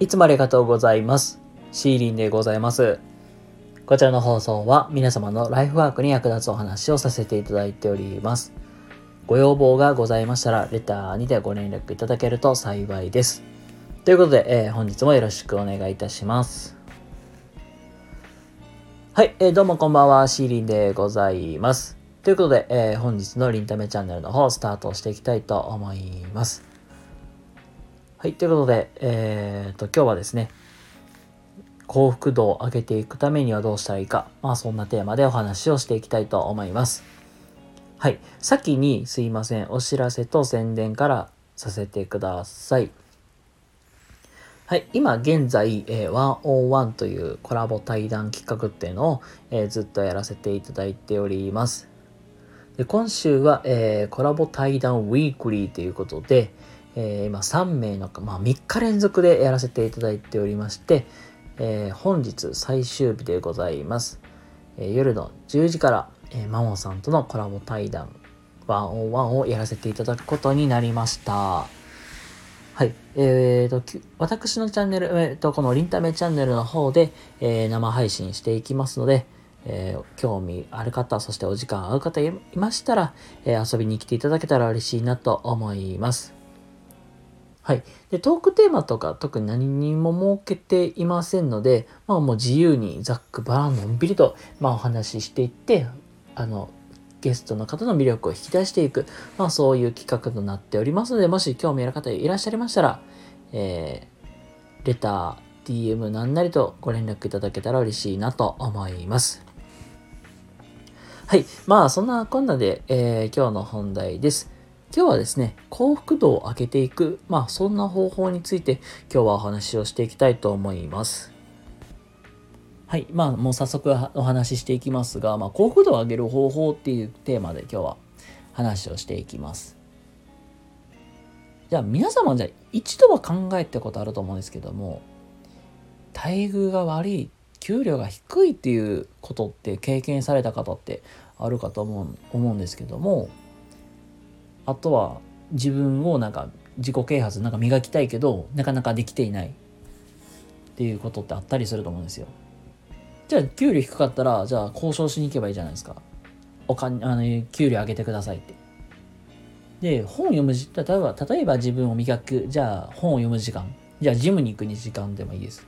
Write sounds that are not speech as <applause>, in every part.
いつもありがとうございます。シーリンでございます。こちらの放送は皆様のライフワークに役立つお話をさせていただいております。ご要望がございましたら、レターにてご連絡いただけると幸いです。ということで、えー本日もよろしくお願いいたします。はい、えーどうもこんばんは、シーリンでございます。ということで、えー本日のリンタメチャンネルの方、スタートしていきたいと思います。はい、ということで、えー、と、今日はですね、幸福度を上げていくためにはどうしたらいいか、まあそんなテーマでお話をしていきたいと思います。はい、先にすいません、お知らせと宣伝からさせてください。はい、今現在、えー、101というコラボ対談企画っていうのを、えーずっとやらせていただいております。で今週は、えーコラボ対談ウィークリーということで、えー今3名の、まあ、3日連続でやらせていただいておりまして、えー本日最終日でございます。えー夜の10時から、えーマモさんとのコラボ対談101をやらせていただくことになりました。はい。えーと、私のチャンネル、えーと、このリンタメチャンネルの方で、えー生配信していきますので、えー興味ある方、そしてお時間合う方いましたら、えー遊びに来ていただけたら嬉しいなと思います。はい。で、トークテーマとか特に何にも設けていませんので、まあもう自由にざっくばらんのんびりと、まあお話ししていって、あの、ゲストの方の魅力を引き出していく、まあそういう企画となっておりますので、もし興味ある方いらっしゃいましたら、えー、レター、DM なんなりとご連絡いただけたら嬉しいなと思います。はい。まあそんなこんなで、えー今日の本題です。今日はですね、幸福度を上げていく、まあそんな方法について今日はお話をしていきたいと思います。はい。まあもう早速お話ししていきますが、まあ幸福度を上げる方法っていうテーマで今日は話をしていきます。じゃあ皆様じゃあ一度は考えたことあると思うんですけども、待遇が悪い、給料が低いっていうことって経験された方ってあるかと思う思うんですけども、あとは自分をなんか自己啓発なんか磨きたいけどなかなかできていないっていうことってあったりすると思うんですよ。じゃあ給料低かったらじゃあ交渉しに行けばいいじゃないですか。お金あの給料上げてくださいって。で本を読むじ例えば例えば自分を磨くじゃあ本を読む時間じゃあジムに行く時間でもいいです。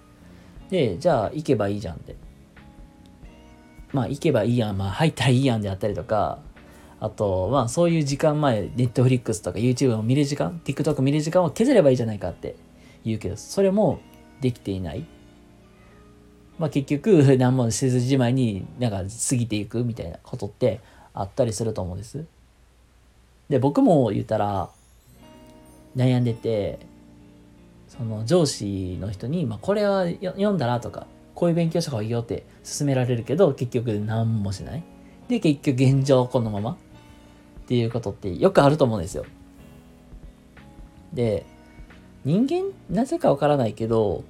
でじゃあ行けばいいじゃんって。まあ行けばいいやんまあ入ったらいいやんであったりとかあと、まあそういう時間前、ネットフリックスとか YouTube を見る時間、TikTok 見る時間を削ればいいじゃないかって言うけど、それもできていない。まあ結局、<laughs> 何もせずじまいになんか過ぎていくみたいなことってあったりすると思うんです。で、僕も言ったら、悩んでて、その上司の人に、まあこれは読んだらとか、こういう勉強した方がいいよって勧められるけど、結局何もしない。で、結局現状このままっていうことってよくあると思うんですよ。で、人間、なぜかわからないけど、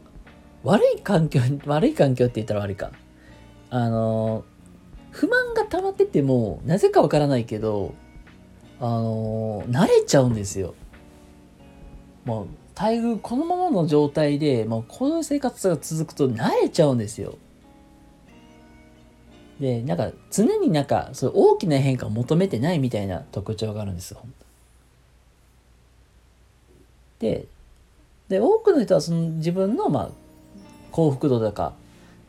悪い環境、悪い環境って言ったら悪いか。あの、不満が溜まってても、なぜかわからないけど、あの、慣れちゃうんですよ。もう、待遇このままの状態で、もうこの生活が続くと慣れちゃうんですよ。で、なんか常になんかそう大きな変化を求めてないみたいな特徴があるんですよ。で、で多くの人はその自分のまあ幸福度とか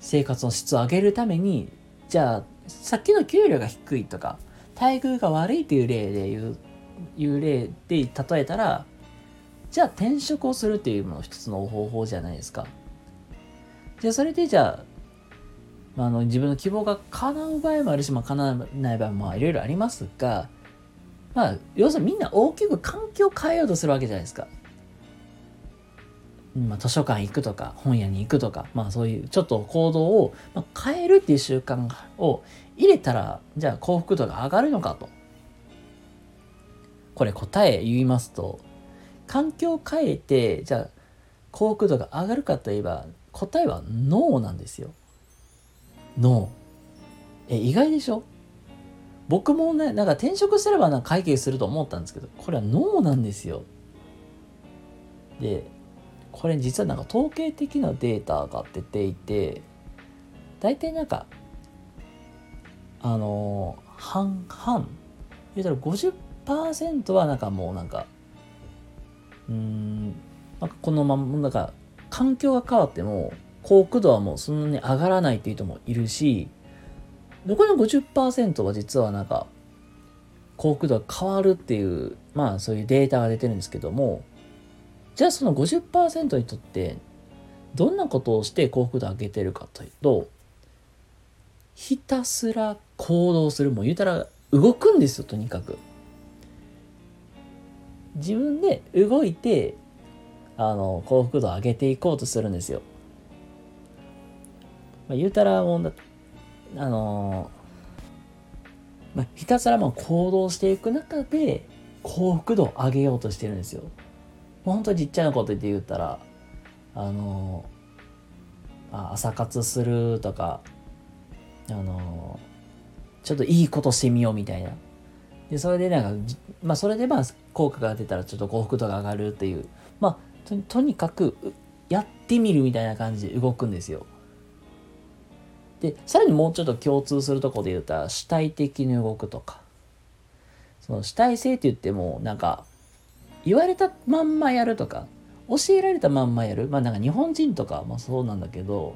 生活の質を上げるために、じゃあさっきの給料が低いとか待遇が悪いという例で言ういう例で例えたら、じゃあ転職をするっていうのも一つの方法じゃないですか。じゃあそれでじゃああ、あの自分の希望が叶う場合もあるし、まあ、叶わない場合もいろいろありますが、まあ、要するにみんな大きく環境を変えようとするわけじゃないですか。まあ、図書館行くとか本屋に行くとか、まあ、そういうちょっと行動を変えるっていう習慣を入れたらじゃあ幸福度が上がるのかと。これ答え言いますと環境を変えてじゃあ幸福度が上がるかといえば答えはノーなんですよ。ノー。え、意外でしょ？僕もね、なんか転職すればなんか解決すると思ったんですけど、これはノーなんですよ。で、これ実はなんか統計的なデータが出ていて大体なんかあの半々言うたら50%はなんかもうなんかうんなんかこのままなんか環境が変わっても幸福度はもうそんなに上がらないっていう人もいるし残りの50%は実はなんか幸福度が変わるっていうまあそういうデータが出てるんですけどもじゃあその50%にとってどんなことをして幸福度を上げてるかというとひたすら行動する。もう言うたら動くんですよとにかく。自分で動いてあの幸福度を上げていこうとするんですよ、まあ、言うたらもうあのまあ、ひたすらもう行動していく中で幸福度を上げようとしてるんですよ。もう本当にちっちゃなことで言ったらあの朝活するとかあのちょっといいことしてみようみたいな。でそれでなんかまあそれでまあ効果が出たらちょっと幸福度が上がるっていうまあとにかくやってみるみたいな感じで動くんですよ。でさらにもうちょっと共通するとこで言うと主体的に動くとか。その主体性って言ってもなんか言われたまんまやるとか教えられたまんまやる。まあなんか日本人とかもそうなんだけど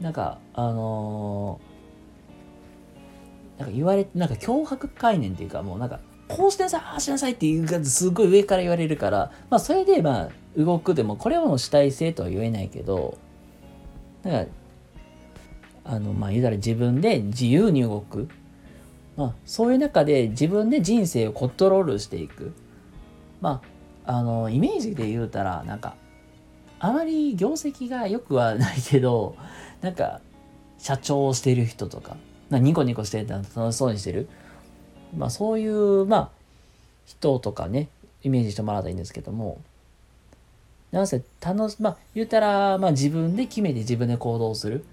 なんかあのー、なんか言われなんか脅迫概念っていうかもうなんかこうしなさいああしなさいっていう感じすごい上から言われるからまあそれでまあ動くでもこれはもう主体性とは言えないけどなんかあのまあ言うたら自分で自由に動く、まあ、そういう中で自分で人生をコントロールしていく。まああのイメージで言うたらなんかあまり業績が良くはないけど <laughs> なんか社長をしてる人とかなニコニコしてた楽しそうにしてる。まあそういうまあ人とかねイメージしてもらったいいんですけども。なんせ楽しまあ言うたらまあ自分で決めて自分で行動する。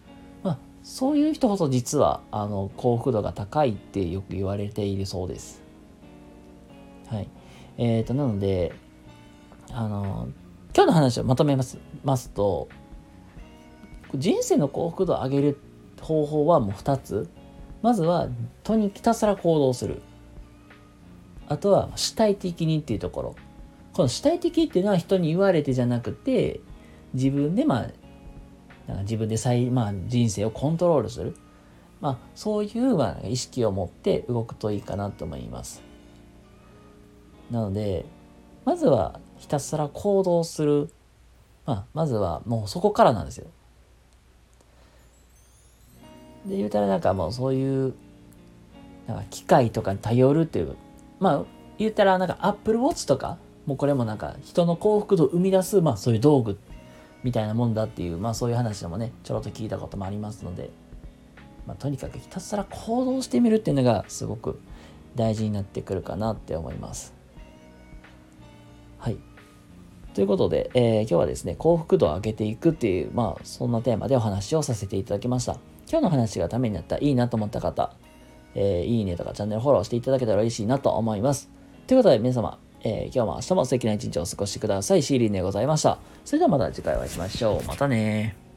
そういう人こそ実はあの幸福度が高いってよく言われているそうです。はい。えっ、ー、と、なので、あの、今日の話をまとめますますと、人生の幸福度を上げる方法はもう2つ。まずは、とにひたすら行動する。あとは、主体的にっていうところ。この主体的っていうのは人に言われてじゃなくて、自分でまあなんか自分で再、まあ、人生をコントロールする。まあ、そういう、まあ、意識を持って動くといいかなと思います。なので、まずはひたすら行動する。まあ、まずはもうそこからなんですよ。で、言うたらなんかもうそういう、なんか機械とかに頼るっていう、まあ、言ったらなんか Apple Watch とか、もうこれもなんか人の幸福度を生み出す、まあそういう道具みたいなもんだっていう、まあそういう話でもね、ちょろっと聞いたこともありますので、まあ、とにかくひたすら行動してみるっていうのがすごく大事になってくるかなって思います。はい。ということで、えー、今日はですね、幸福度を上げていくっていう、まあそんなテーマでお話をさせていただきました。今日の話がためになったいいなと思った方、えー、いいねとかチャンネルフォローしていただけたら嬉しいなと思います。ということで皆様、えー、今日も明日も素敵な一日をお過ごしください。シーリンでございました。それではまた次回お会いしましょう。またね